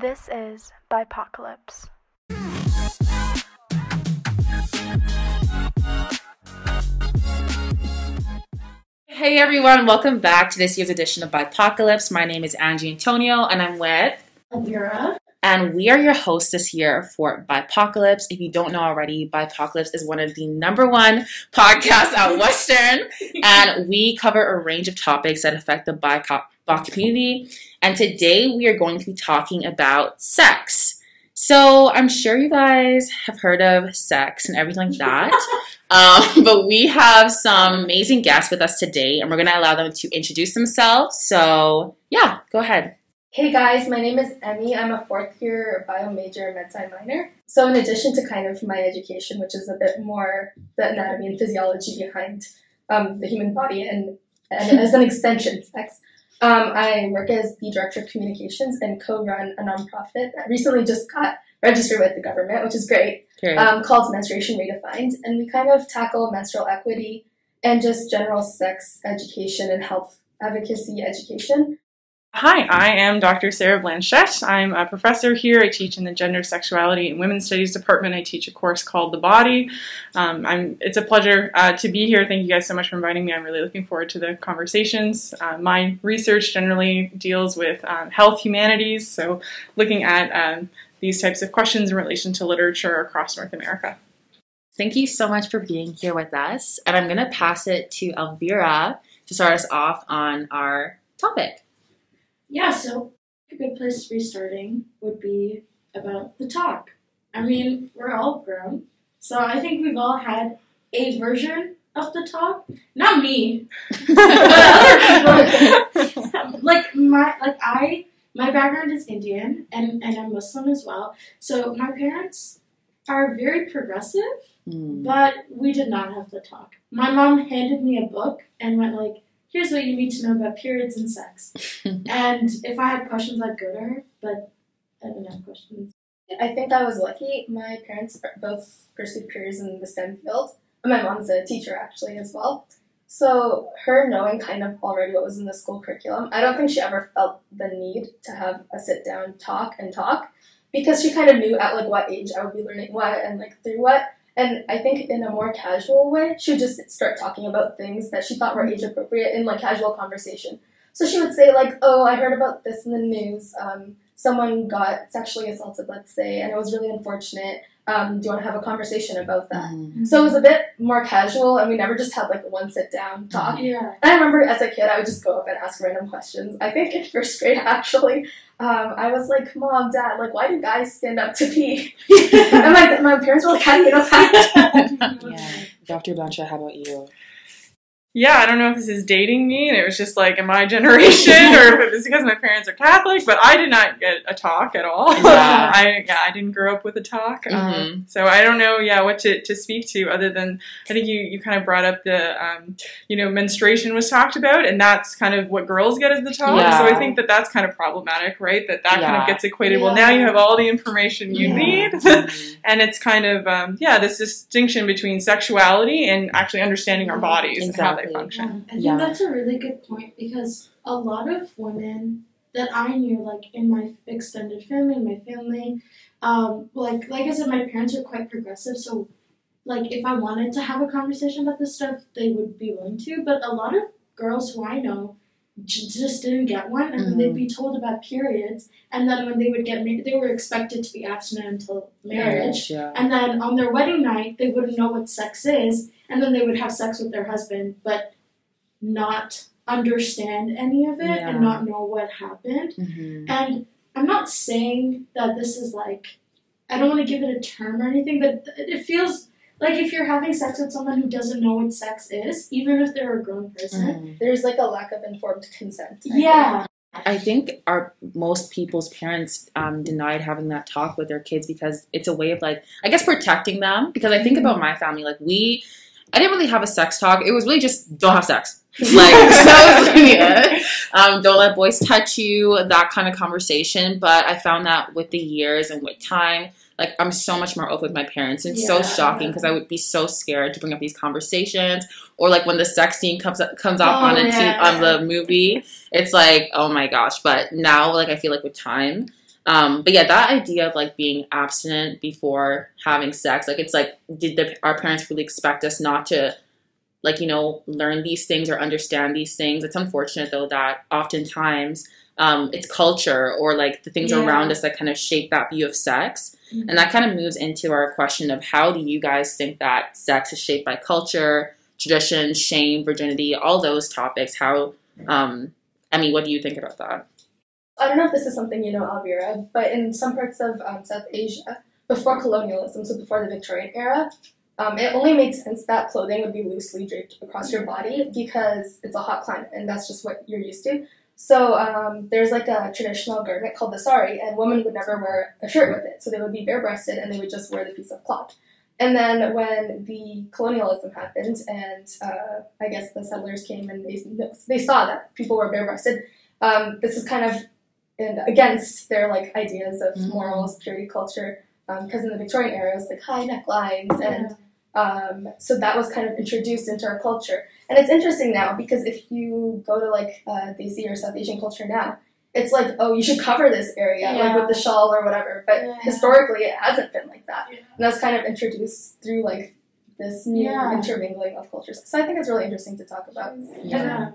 This is Bipocalypse. Hey everyone, welcome back to this year's edition of Bipocalypse. My name is Angie Antonio and I'm with Elvira. and we are your hosts this year for Bipocalypse. If you don't know already, Bipocalypse is one of the number one podcasts at Western, and we cover a range of topics that affect the BIPOC community. And today we are going to be talking about sex. So I'm sure you guys have heard of sex and everything like that. um, but we have some amazing guests with us today, and we're going to allow them to introduce themselves. So, yeah, go ahead. Hey guys, my name is Emmy. I'm a fourth year bio major med sci minor. So in addition to kind of my education, which is a bit more the anatomy and physiology behind um, the human body and, and as an extension, sex, um, I work as the director of communications and co-run a nonprofit that recently just got registered with the government, which is great. Um, called Menstruation Redefined, and we kind of tackle menstrual equity and just general sex education and health advocacy education. Hi, I am Dr. Sarah Blanchette. I'm a professor here. I teach in the Gender, Sexuality, and Women's Studies department. I teach a course called The Body. Um, it's a pleasure uh, to be here. Thank you guys so much for inviting me. I'm really looking forward to the conversations. Uh, my research generally deals with um, health humanities, so looking at um, these types of questions in relation to literature across North America. Thank you so much for being here with us. And I'm going to pass it to Elvira to start us off on our topic. Yeah, so a good place to be starting would be about the talk. I mean, we're all grown, so I think we've all had a version of the talk. Not me, like my like I my background is Indian and and I'm Muslim as well. So my parents are very progressive, Hmm. but we did not have the talk. My mom handed me a book and went like, "Here's what you need to know about periods and sex." and if I had questions, I'd go to her, but I didn't have questions. I think I was lucky. My parents both pursued careers in the STEM field. My mom's a teacher actually as well. So her knowing kind of already what was in the school curriculum, I don't think she ever felt the need to have a sit down talk and talk because she kind of knew at like what age I would be learning what and like through what. And I think in a more casual way, she would just start talking about things that she thought were age appropriate in like casual conversation. So she would say like, "Oh, I heard about this in the news. Um, someone got sexually assaulted, let's say, and it was really unfortunate. Um, do you want to have a conversation about that?" Hmm. So it was a bit more casual, and we never just had like one sit down talk. Yeah. And I remember as a kid, I would just go up and ask random questions. I think in first grade, actually, um, I was like, "Mom, Dad, like, why do guys stand up to pee?" and my, my parents were like, "How do you know that?" Yeah. Dr. Blanchette, how about you? Yeah, I don't know if this is dating me and it was just like in my generation or if it was because my parents are Catholic, but I did not get a talk at all. Yeah. I yeah, I didn't grow up with a talk. Um, Mhm. so I don't know, yeah, what to, to speak to other than I think you, you kind of brought up the, um, you know, menstruation was talked about and that's kind of what girls get as the talk. Yeah. So I think that that's kind of problematic, right? That that kind of gets equated. Well, now you have all the information you Yeah. need. Mhm. and it's kind of um, yeah this distinction between sexuality and actually understanding our bodies and how they Exactly. function I think Yeah. that's a really good point because a lot of women that I knew, like in my extended family, my family, um, like like I said, my parents are quite progressive, so like if I wanted to have a conversation about this stuff, they would be willing to. But a lot of girls who I know j- just didn't get one, and then they'd be told about periods, and then when they would get married, they were expected to be abstinent until marriage. Yeah. And then on their wedding night, they wouldn't know what sex is, and then they would have sex with their husband, but not understand any of it Yeah. and not know what happened. Mhm. And I'm not saying that this is like, I don't want to give it a term or anything, but it feels like if you're having sex with someone who doesn't know what sex is, even if they're a grown person, Mhm. There's like a lack of informed consent. I yeah, I think our most people's parents um, denied having that talk with their kids because it's a way of like I guess protecting them. Because I think about my family, like we, I didn't really have a sex talk. It was really just don't have sex. Like that was really it. Um, don't let boys touch you. That kind of conversation. But I found that with the years and with time, like I'm so much more open with my parents. And it's so shocking because I would be so scared to bring up these conversations. Or like when the sex scene comes up, comes up Oh, on a t- yeah. on the movie, it's like oh my gosh. But now like I feel like with time, Um, but yeah, that idea of like being abstinent before having sex, like it's like, did the, our parents really expect us not to, like you know, learn these things or understand these things? It's unfortunate though that oftentimes um, it's culture or like the things Yeah. around us that kind of shape that view of sex, Mhm. and that kind of moves into our question of how do you guys think that sex is shaped by culture, tradition, shame, virginity, all those topics? How, um, I mean, what do you think about that? I don't know if this is something you know, Elvira, but in some parts of um, South Asia, before colonialism, so before the Victorian era, um, it only made sense that clothing would be loosely draped across your body because it's a hot climate and that's just what you're used to. So um, there's like a traditional garment called the sari, and women would never wear a shirt with it. So they would be bare-breasted and they would just wear the piece of cloth. And then when the colonialism happened, and uh, I guess the settlers came and they they saw that people were bare-breasted, um, this is kind of and against their like ideas of Mhm. morals, purity, culture. Because in the Victorian era, it was like high necklines, and um, so that was kind of introduced into our culture. And it's interesting now because if you go to like uh, Desi or South Asian culture now, it's like oh you should cover this area like with the shawl or whatever. But Yeah. historically, it hasn't been like that, Yeah. and that's kind of introduced through like this new Yeah. intermingling of cultures. So I think it's really interesting to talk about. Yeah.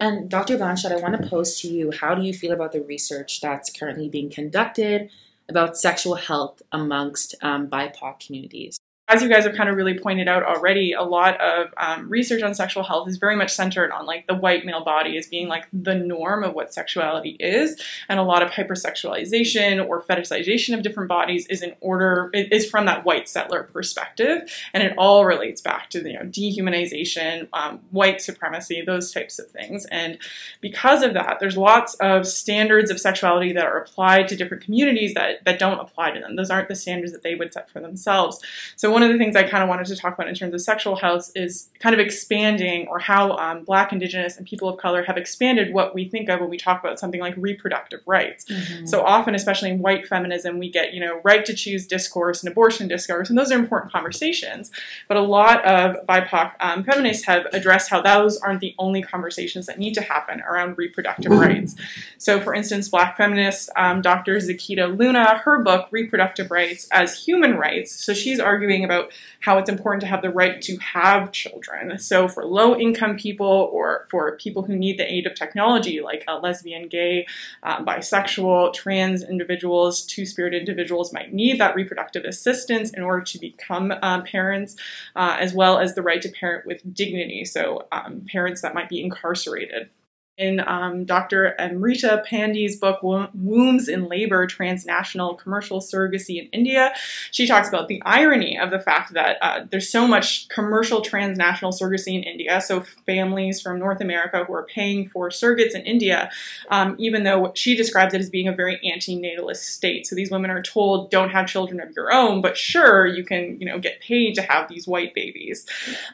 And Dr. Blanchette, I want to pose to you how do you feel about the research that's currently being conducted about sexual health amongst um, BIPOC communities? As you guys have kind of really pointed out already, a lot of um, research on sexual health is very much centered on like the white male body as being like the norm of what sexuality is, and a lot of hypersexualization or fetishization of different bodies is in order is from that white settler perspective, and it all relates back to you know dehumanization, um, white supremacy, those types of things, and because of that, there's lots of standards of sexuality that are applied to different communities that that don't apply to them. Those aren't the standards that they would set for themselves. So one of the things I kind of wanted to talk about in terms of sexual health is kind of expanding or how um, Black, Indigenous, and people of color have expanded what we think of when we talk about something like reproductive rights. So often, especially in white feminism, we get you know right to choose discourse and abortion discourse, and those are important conversations. But a lot of BIPOC um, feminists have addressed how those aren't the only conversations that need to happen around reproductive rights. So, for instance, Black feminist um, Dr. Zakiya Luna, her book Reproductive Rights as Human Rights. So she's arguing about how it's important to have the right to have children. So for low income people or for people who need the aid of technology, like a lesbian, gay, um, bisexual, trans individuals, two spirit individuals might need that reproductive assistance in order to become uh, parents, uh, as well as the right to parent with dignity. So um, parents that might be incarcerated in um, Dr. Amrita Pande's book, Wo- Wombs in Labor Transnational Commercial Surrogacy in India, she talks about the irony of the fact that uh, there's so much commercial transnational surrogacy in India. So, families from North America who are paying for surrogates in India, um, even though she describes it as being a very anti-natalist state. So, these women are told, don't have children of your own, but sure, you can, you know, get paid to have these white babies.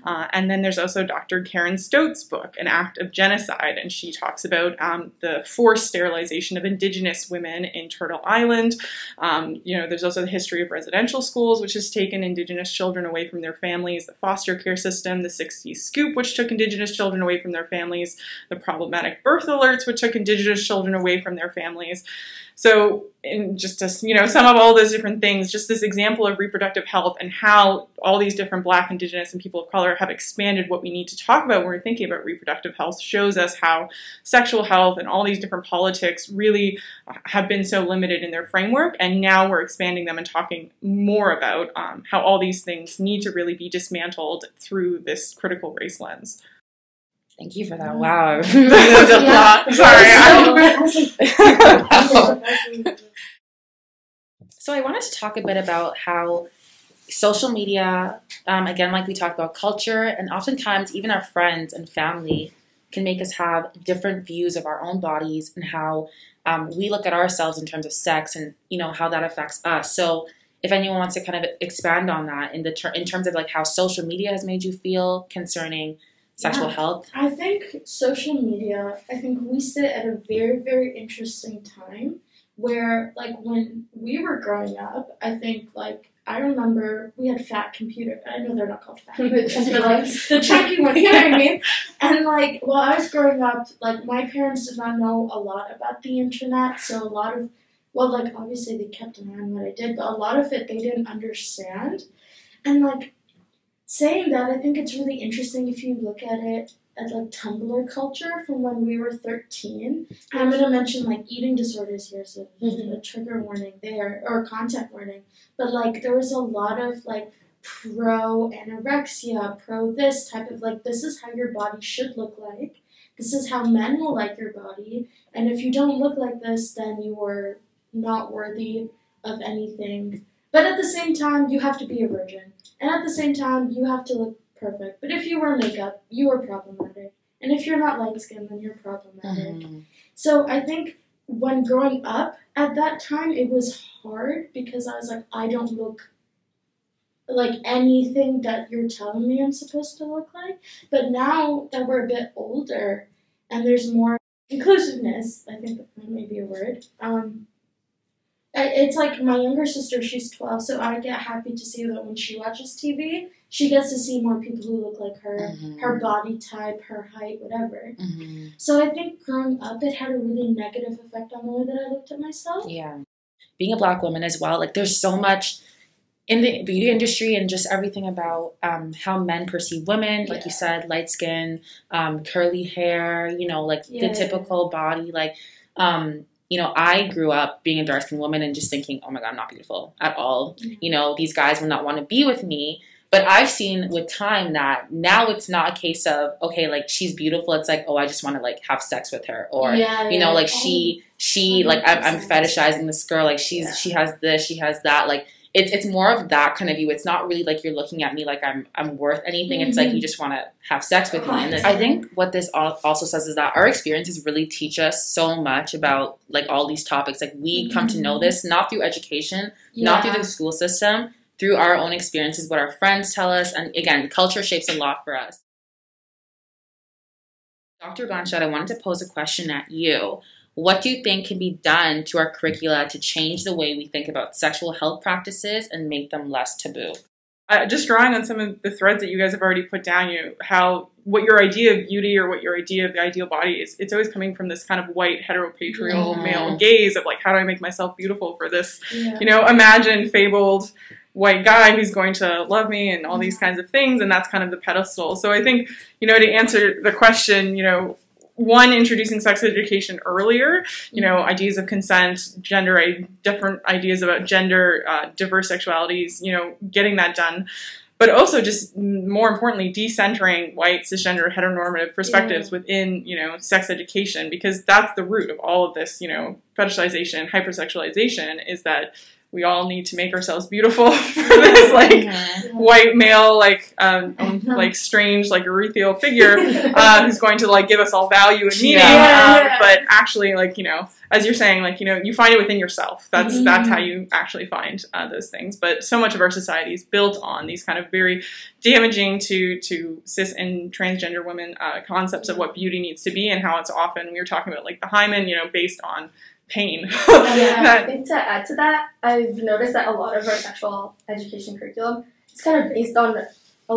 Uh, and then there's also Dr. Karen Stote's book, An Act of Genocide, and she talks about um, the forced sterilization of indigenous women in Turtle Island. Um, you know, there's also the history of residential schools, which has taken indigenous children away from their families, the foster care system, the 60s scoop, which took indigenous children away from their families, the problematic birth alerts, which took indigenous children away from their families. So, in just to you know sum up all those different things, just this example of reproductive health and how all these different Black, Indigenous, and people of color have expanded what we need to talk about when we're thinking about reproductive health shows us how sexual health and all these different politics really have been so limited in their framework, and now we're expanding them and talking more about um, how all these things need to really be dismantled through this critical race lens. Thank you for that. Wow. That's a Yeah. lot. Sorry. So- So I wanted to talk a bit about how social media, um, again, like we talked about culture, and oftentimes even our friends and family can make us have different views of our own bodies and how um, we look at ourselves in terms of sex and you know how that affects us. So if anyone wants to kind of expand on that in the ter- in terms of like how social media has made you feel concerning sexual Yeah. health. I think social media, I think we sit at a very, very interesting time where, like, when we were growing up, I think, like, I remember we had fat computer. I know they're not called fat computers, but like the chunky ones, you know what I mean? And like while I was growing up, like my parents did not know a lot about the internet, so a lot of well, like obviously they kept an eye on what I did, but a lot of it they didn't understand. And like saying that, I think it's really interesting if you look at it at like Tumblr culture from when we were 13. And I'm gonna mention like eating disorders here, so Mhm. a trigger warning there or content warning. But like there was a lot of like pro anorexia, pro this type of like this is how your body should look like. This is how men will like your body. And if you don't look like this, then you are not worthy of anything. But at the same time, you have to be a virgin. And at the same time, you have to look perfect. But if you wear makeup, you are problematic. And if you're not light skinned, then you're problematic. Mhm. So I think when growing up at that time, it was hard because I was like, I don't look like anything that you're telling me I'm supposed to look like. But now that we're a bit older and there's more inclusiveness, I think that may be a word. Um, it's like my younger sister, she's 12, so I get happy to see that when she watches TV, she gets to see more people who look like her, Mhm. her body type, her height, whatever. Mhm. So I think growing up, it had a really negative effect on the way that I looked at myself. Yeah. Being a black woman as well, like there's so much in the beauty industry and just everything about um, how men perceive women, like you said, light skin, um, curly hair, you know, like Yeah. the typical body. Like, um, you know, I grew up being a dark skinned woman and just thinking, oh my God, I'm not beautiful at all. Mhm. You know, these guys will not want to be with me. But I've seen with time that now it's not a case of, okay, like she's beautiful. It's like, oh, I just want to like have sex with her. Or, yeah, you know like Oh, she she like I'm, I'm fetishizing this girl like she's Yeah. she has this she has that like it's it's more of that kind of view it's not really like you're looking at me like i'm i'm worth anything it's like Mhm. you just want to have sex with me and i think what this also says is that our experiences really teach us so much about like all these topics like we come to know Mhm. this not through education not through the school system through our own experiences what our friends tell us and again culture shapes a lot for us dr blanchette i wanted to pose a question at you what do you think can be done to our curricula to change the way we think about sexual health practices and make them less taboo uh, just drawing on some of the threads that you guys have already put down, you how what your idea of beauty or what your idea of the ideal body is, it's always coming from this kind of white heteropatrial Yeah. male gaze of like, how do I make myself beautiful for this, Yeah. you know, imagined fabled white guy who's going to love me and all these kinds of things, and that's kind of the pedestal. So I think, you know, to answer the question, you know, one introducing sex education earlier you know ideas of consent gender different ideas about gender uh, diverse sexualities you know getting that done. But also just more importantly decentering white cisgender heteronormative perspectives within you know sex education because that's the root of all of this you know fetishization hypersexualization is that we all need to make ourselves beautiful for this like white male like um, like strange like ethereal figure uh, who's going to like give us all value and meaning. Yeah. Um, but actually, like you know, as you're saying, like you know, you find it within yourself. That's Mhm. that's how you actually find uh, those things. But so much of our society is built on these kind of very damaging to to cis and transgender women uh, concepts of what beauty needs to be and how it's often we were talking about like the hymen, you know, based on pain. Yeah, I think to add to that, I've noticed that a lot of our sexual education curriculum is kind of based on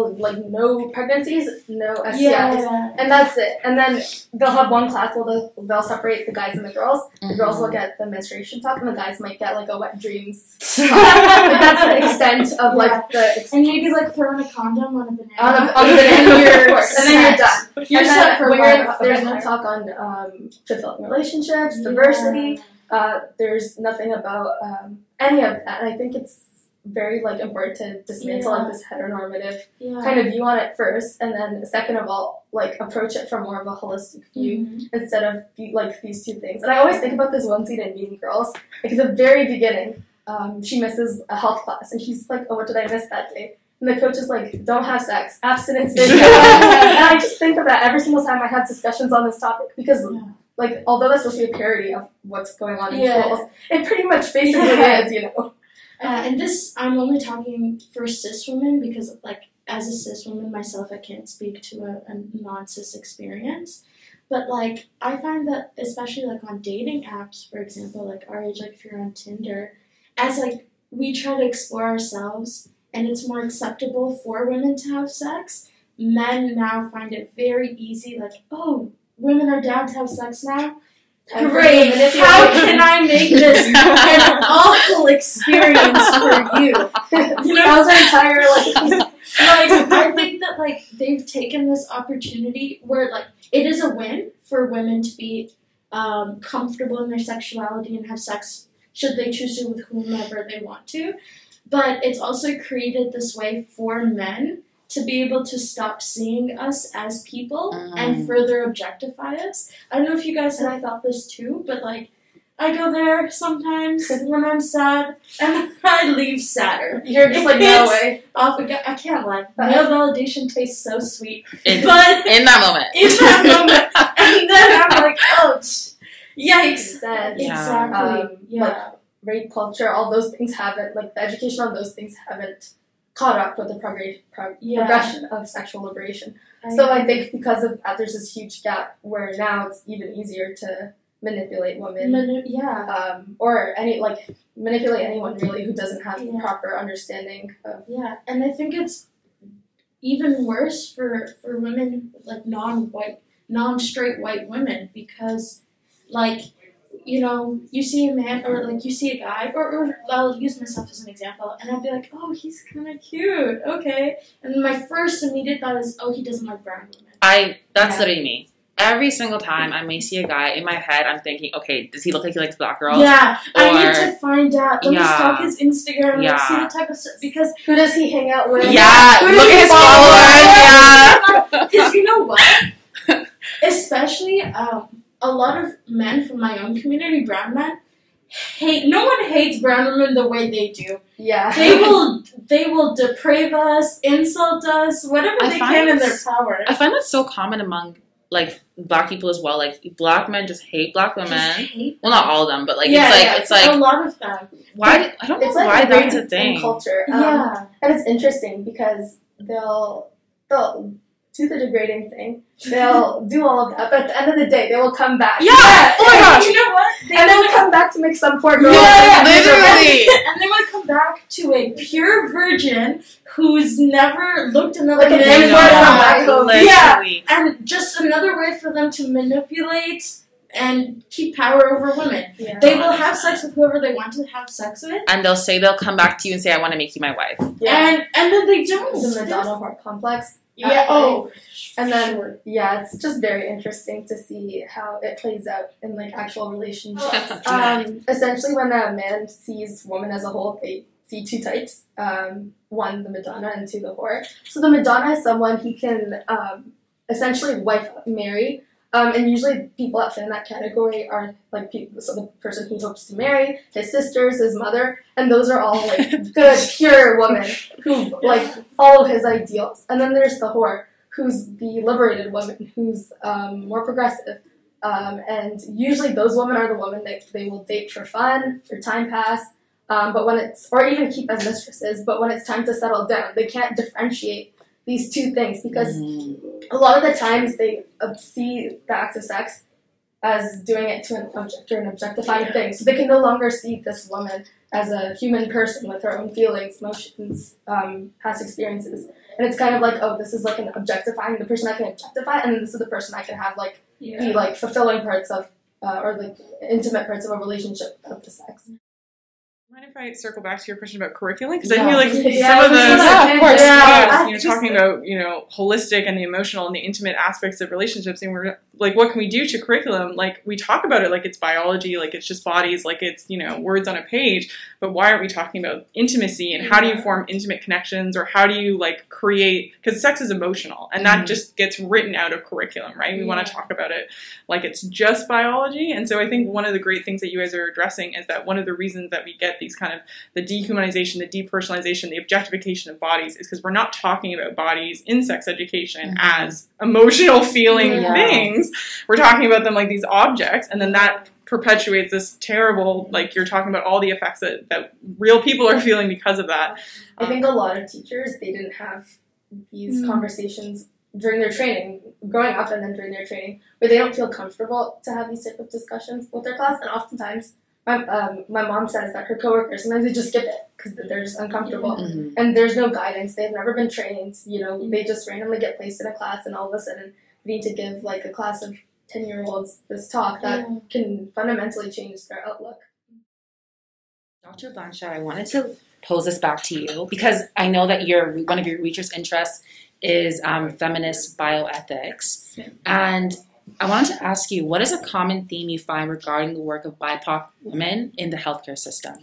like no pregnancies, no STIs, Yeah. and that's it. And then they'll have one class where they'll, they'll separate the guys and the girls. The girls will get the menstruation talk, and the guys might get like a wet dreams. talk. Like, that's the extent of like the And maybe like throwing a condom on a banana. on the, on the and then you're and then you're done. You're and set for life. there's no talk on um, fulfilling relationships, Yeah. diversity. Uh, there's nothing about um, any of that. And I think it's very like important to dismantle Yeah. like this heteronormative Yeah. kind of view on it first, and then second of all, like approach it from more of a holistic view Mhm. instead of be, like these two things. And I always think about this one scene in Mean Girls. Like at the very beginning, um, she misses a health class, and she's like, "Oh, what did I miss that day?" And the coach is like, "Don't have sex, abstinence." And I just think of that every single time I have discussions on this topic because, Yeah. like, although that's supposed to be a parody of what's going on in Yeah. schools, it pretty much basically Yeah. is, you know. Uh, and this, I'm only talking for cis women because, like, as a cis woman myself, I can't speak to a, a non cis experience. But, like, I find that, especially, like, on dating apps, for example, like our age, like, if you're on Tinder, as, like, we try to explore ourselves and it's more acceptable for women to have sex, men now find it very easy, like, oh, women are down to have sex now. Great. How can I make this an awful experience for you? you know, that was our entire like. like I think that like they've taken this opportunity where like it is a win for women to be um, comfortable in their sexuality and have sex should they choose to with whomever they want to, but it's also created this way for men to be able to stop seeing us as people Mm. and further objectify us. I don't know if you guys have felt this too, but like. I go there sometimes when I'm sad, and I leave sadder You're just like no way. off again. I can't lie. Male validation tastes so sweet, In, but in that moment. in that moment, and then I'm like, ouch, yikes. Said, Yeah. Exactly. Um, yeah. like rape culture, all those things haven't like the education on those things haven't caught up with the progr- prog- Yeah. progression of sexual liberation. So I think because of that, there's this huge gap where now it's even easier to manipulate women. Yeah. um, or any like manipulate anyone really who doesn't have the Yeah. proper understanding of Yeah, and I think it's even worse for for women like non-white, non-straight white women because, like, you know, you see a man or like you see a guy, or, or I'll use myself as an example, and I'd be like, oh, he's kind of cute, okay, and my first immediate thought is, oh, he doesn't like brown women. I that's Yeah. literally me. Every single time I may see a guy in my head, I'm thinking, okay, does he look like he likes black girls? Yeah, I need to find out. Let me Yeah. stalk his Instagram Yeah. see the type of stuff because who does he hang out with? Yeah, Who look at his follow? followers. Yeah. Because you know what? Especially um, a lot of men from my own community, brown men, hate. No one hates brown women the way they do. Yeah. They will. They will deprave us, insult us, whatever I they can in their power. I find that so common among like black people as well. Like black men just hate black Just women. hate Well, not all of them, but like yeah, it's like yeah, it's a lot of them. why? I don't know It's like why ingrained that's a in thing. culture. Um, yeah, And it's interesting because they'll they'll do the degrading thing. They'll do all of that, but at the end of the day, they will come back. Yeah. Oh my And gosh. You know what? They And then will- come back to make some poor girl. Yeah, literally. and they would come back to a pure virgin who's never looked another Like a man in newborn their from life. back home. Yeah. Literally. and just another way for them to manipulate and keep power over women. Yeah. They will have sex with whoever they want to have sex with, And they'll say they'll come back to you and say, "I want to make you my wife." yeah. and and then they don't. the Madonna whore complex. Yeah. Oh. And then yeah, it's just very interesting to see how it plays out in like actual relationships. um, essentially, when a man sees woman as a whole, they see two types. Um, one, the Madonna, and two, the whore. So the Madonna is someone he can um, essentially wife marry. Um, and usually, people that fit in that category are like people, so the person he hopes to marry, his sisters, his mother, and those are all like good, pure women who like follow his ideals. And then there's the whore, who's the liberated woman, who's um, more progressive. Um, and usually those women are the women that they will date for fun, for time pass, um, but when it's or even keep as mistresses. But when it's time to settle down, they can't differentiate these two things because Mhm. a lot of the times they uh, see the act of sex as doing it to an object or an objectifying thing. So they can no longer see this woman as a human person with her own feelings, emotions, um, past experiences. And it's kind of like, oh, this is like an objectifying the person I can objectify, and then this is the person I can have like be like fulfilling parts of uh, or like intimate parts of a relationship of the sex. Mind if I circle back to your question about curriculum? Because I feel like Yeah, some of we the Yeah, of course. Yeah, yeah, talking about you know holistic and the emotional and the intimate aspects of relationships, and we're like, what can we do to curriculum? Like we talk about it like it's biology, like it's just bodies, like it's you know words on a page. But why aren't we talking about intimacy and how do you form intimate connections or how do you like create? Because sex is emotional, and that Mhm. just gets written out of curriculum, right? We want to talk about it like it's just biology, and so I think one of the great things that you guys are addressing is that one of the reasons that we get these kind of the dehumanization, the depersonalization, the objectification of bodies is because we're not talking about bodies in sex education Mhm. as emotional feeling Yeah. things. We're talking about them like these objects, and then that perpetuates this terrible, like you're talking about all the effects that, that real people are feeling because of that. I think a lot of teachers they didn't have these Mm. conversations during their training, growing up, and then during their training, where they don't feel comfortable to have these type of discussions with their class, and oftentimes. My, um, my mom says that her coworkers sometimes they just skip it because they're just uncomfortable Mhm. and there's no guidance. They've never been trained. You know, they just randomly get placed in a class, and all of a sudden they need to give like a class of 10 year olds this talk that Yeah. can fundamentally change their outlook. Dr. Blanchard, I wanted to pose this back to you because I know that your one of your research interests is um, feminist bioethics, Yeah. and I wanted to ask you what is a common theme you find regarding the work of BIPOC women in the healthcare system?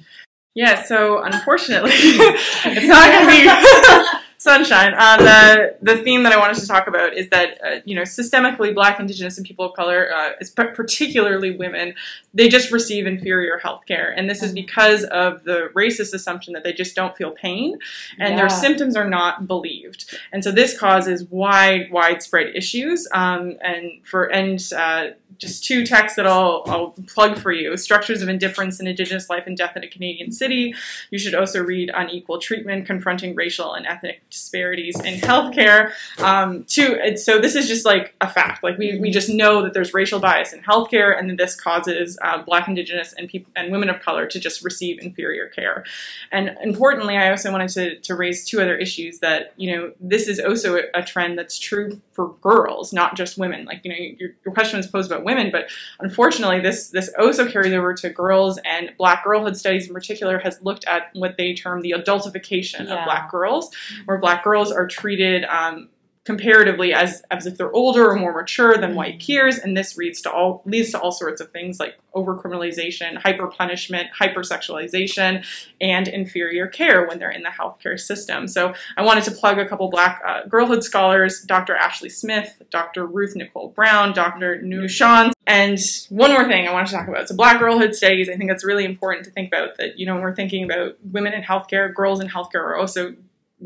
Yeah, so unfortunately, it's not going to be sunshine. Uh, the the theme that I wanted to talk about is that uh, you know systemically Black, Indigenous, and people of color, uh, particularly women, they just receive inferior health care, and this is because of the racist assumption that they just don't feel pain, and their symptoms are not believed, and so this causes wide widespread issues. Um, and for and uh, just two texts that I'll, I'll plug for you: Structures of Indifference in Indigenous Life and Death in a Canadian City. You should also read Unequal Treatment: Confronting Racial and Ethnic Disparities in Healthcare. Um, and so this is just like a fact. Like we, we just know that there's racial bias in healthcare, and that this causes uh, Black, Indigenous, and people and women of color to just receive inferior care. And importantly, I also wanted to, to raise two other issues that you know this is also a, a trend that's true for girls, not just women. Like you know your, your question was posed about women, but unfortunately, this this also carries over to girls, and Black girlhood studies in particular has looked at what they term the adultification Yeah. of Black girls, where Black girls are treated. Um, comparatively as as if they're older or more mature than white peers and this leads to all leads to all sorts of things like overcriminalization hyper punishment hypersexualization and inferior care when they're in the healthcare system so i wanted to plug a couple black uh, girlhood scholars dr ashley smith dr ruth nicole brown dr nushan and one more thing i want to talk about so black girlhood studies i think that's really important to think about that you know when we're thinking about women in healthcare girls in healthcare are also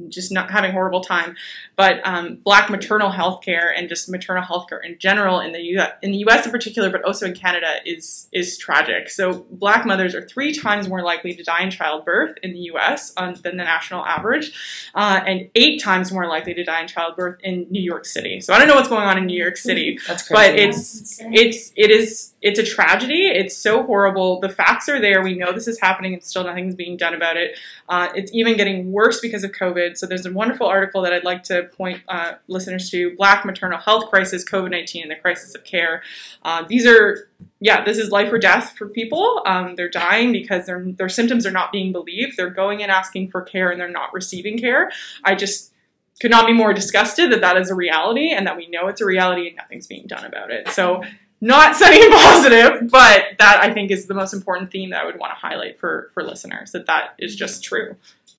just not having a horrible time. But um, black maternal health care and just maternal health care in general in the U- in the US in particular but also in Canada is is tragic. So black mothers are three times more likely to die in childbirth in the US on, than the national average uh, and eight times more likely to die in childbirth in New York City. So I don't know what's going on in New York City That's but it's it's it is it's a tragedy. It's so horrible. The facts are there. We know this is happening and still nothing's being done about it. Uh, it's even getting worse because of covid so there's a wonderful article that i'd like to point uh, listeners to black maternal health crisis covid-19 and the crisis of care. Uh, these are yeah this is life or death for people. Um, they're dying because their, their symptoms are not being believed. They're going and asking for care and they're not receiving care. I just could not be more disgusted that that is a reality and that we know it's a reality and nothing's being done about it. So not setting positive, but that I think is the most important theme that I would want to highlight for for listeners that that is just true.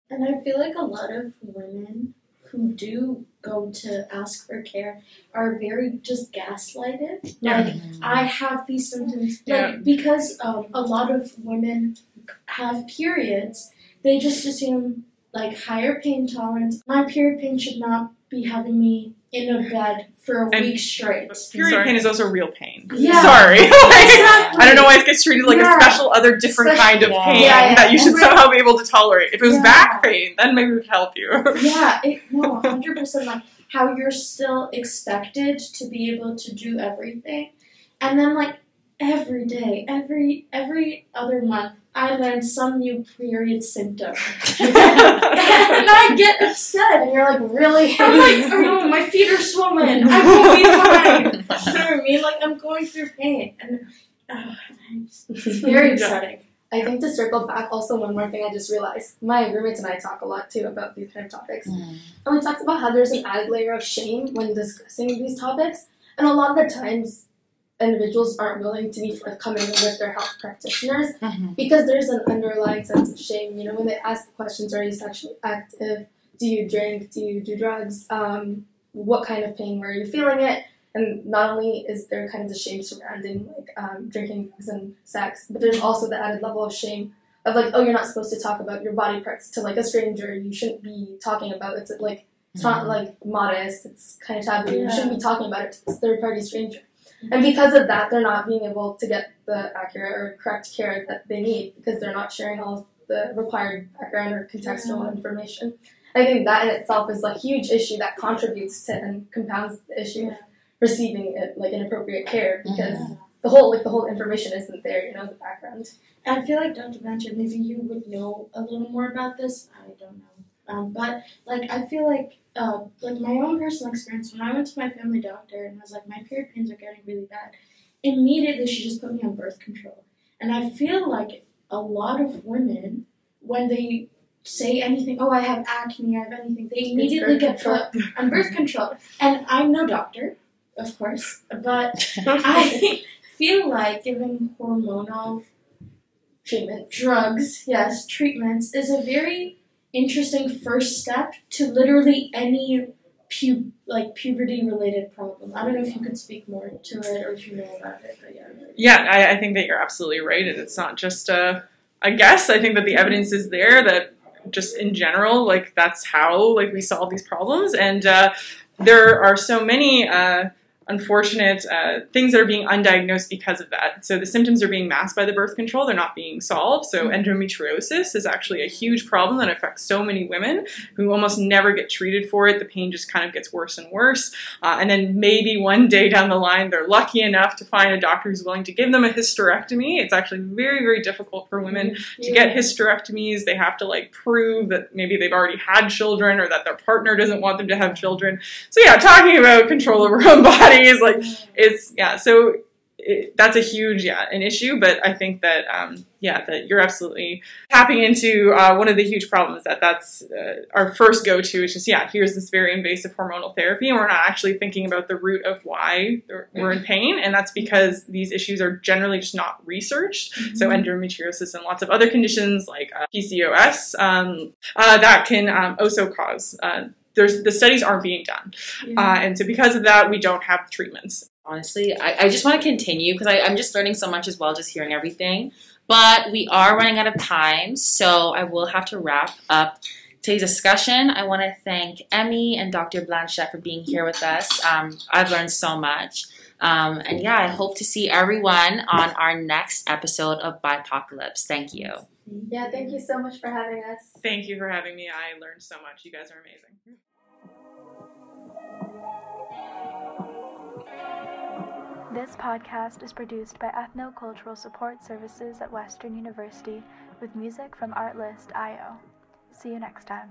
And I feel like a lot of women who do go to ask for care are very just gaslighted. Like, I have these symptoms. Like, because um, a lot of women have periods, they just assume, like, higher pain tolerance. My period pain should not be having me in a bed for a And- week straight. Period Sorry. pain is also real pain. Yeah. Sorry. Like, Exactly. I don't know why it gets treated like Yeah. a special other different Special- kind of Yeah. pain Yeah, yeah. that you should somehow be able to tolerate. If it was Yeah. back pain, then maybe we could help you. Yeah, it, no, hundred percent. Like how you're still expected to be able to do everything, and then like every day, every every other month, I learn some new period symptom, and I get upset. And you're like, really? I'm like, oh no, my feet are swollen. I will be fine. You know what I mean? Like I'm going through pain, and it's it's very upsetting. I think to circle back, also one more thing I just realized. My roommates and I talk a lot too about these kind of topics. Mm. And we talked about how there's an added layer of shame when discussing these topics. And a lot of the times, individuals aren't willing to be forthcoming with their health practitioners Mhm. because there's an underlying sense of shame. You know, when they ask questions, are you sexually active? Do you drink? Do you do drugs? Um, what kind of pain were you feeling it? And not only is there kind of the shame surrounding like um, drinking drugs and sex, but there's also the added level of shame of like, oh, you're not supposed to talk about your body parts to like a stranger. You shouldn't be talking about it's like it's not like modest. It's kind of taboo. You shouldn't be talking about it to this third party stranger. And because of that, they're not being able to get the accurate or correct care that they need because they're not sharing all the required background or contextual information. I think that in itself is a huge issue that contributes to and compounds the issue of receiving it, like inappropriate care because the whole like the whole information isn't there, you know, the background. I feel like Dr. Blanchard, maybe you would know a little more about this. I don't know. Um, but like I feel like uh, like my own personal experience when I went to my family doctor and I was like my period pains are getting really bad. immediately she just put me on birth control. And I feel like a lot of women, when they say anything, oh, I have acne, I have anything, they immediately get put on birth control. And I'm no doctor, of course, but I feel like giving hormonal treatment. drugs, yes, treatments, is a very interesting first step to literally any pu- like puberty related problem. I don't know if you could speak more to it or if you know about it, but yeah. Yeah, I, I think that you're absolutely right, and it's not just a, a guess. I think that the evidence is there that just in general, like that's how like we solve these problems, and uh, there are so many. Uh, unfortunate uh, things that are being undiagnosed because of that. So the symptoms are being masked by the birth control, they're not being solved. So endometriosis is actually a huge problem that affects so many women who almost never get treated for it. The pain just kind of gets worse and worse. Uh, and then maybe one day down the line, they're lucky enough to find a doctor who's willing to give them a hysterectomy. It's actually very, very difficult for women to get hysterectomies. They have to like prove that maybe they've already had children or that their partner doesn't want them to have children. So yeah, talking about control over our own body is like it's yeah. So it, that's a huge yeah an issue, but I think that um, yeah that you're absolutely tapping into uh, one of the huge problems that that's uh, our first go to is just yeah here's this very invasive hormonal therapy and we're not actually thinking about the root of why we're in pain and that's because these issues are generally just not researched so endometriosis and lots of other conditions like uh, PCOS um, uh, that can um, also cause uh, there's the studies aren't being done uh, and so because of that we don't have treatments Honestly, I, I just want to continue because I'm just learning so much as well, just hearing everything. But we are running out of time, so I will have to wrap up today's discussion. I want to thank Emmy and Dr. Blanchette for being here with us. Um, I've learned so much. Um, and yeah, I hope to see everyone on our next episode of Bipocalypse. Thank you. Yeah, thank you so much for having us. thank you for having me i learned so much you guys are amazing This podcast is produced by Ethnocultural Support Services at Western University with music from Artlist.io. See you next time.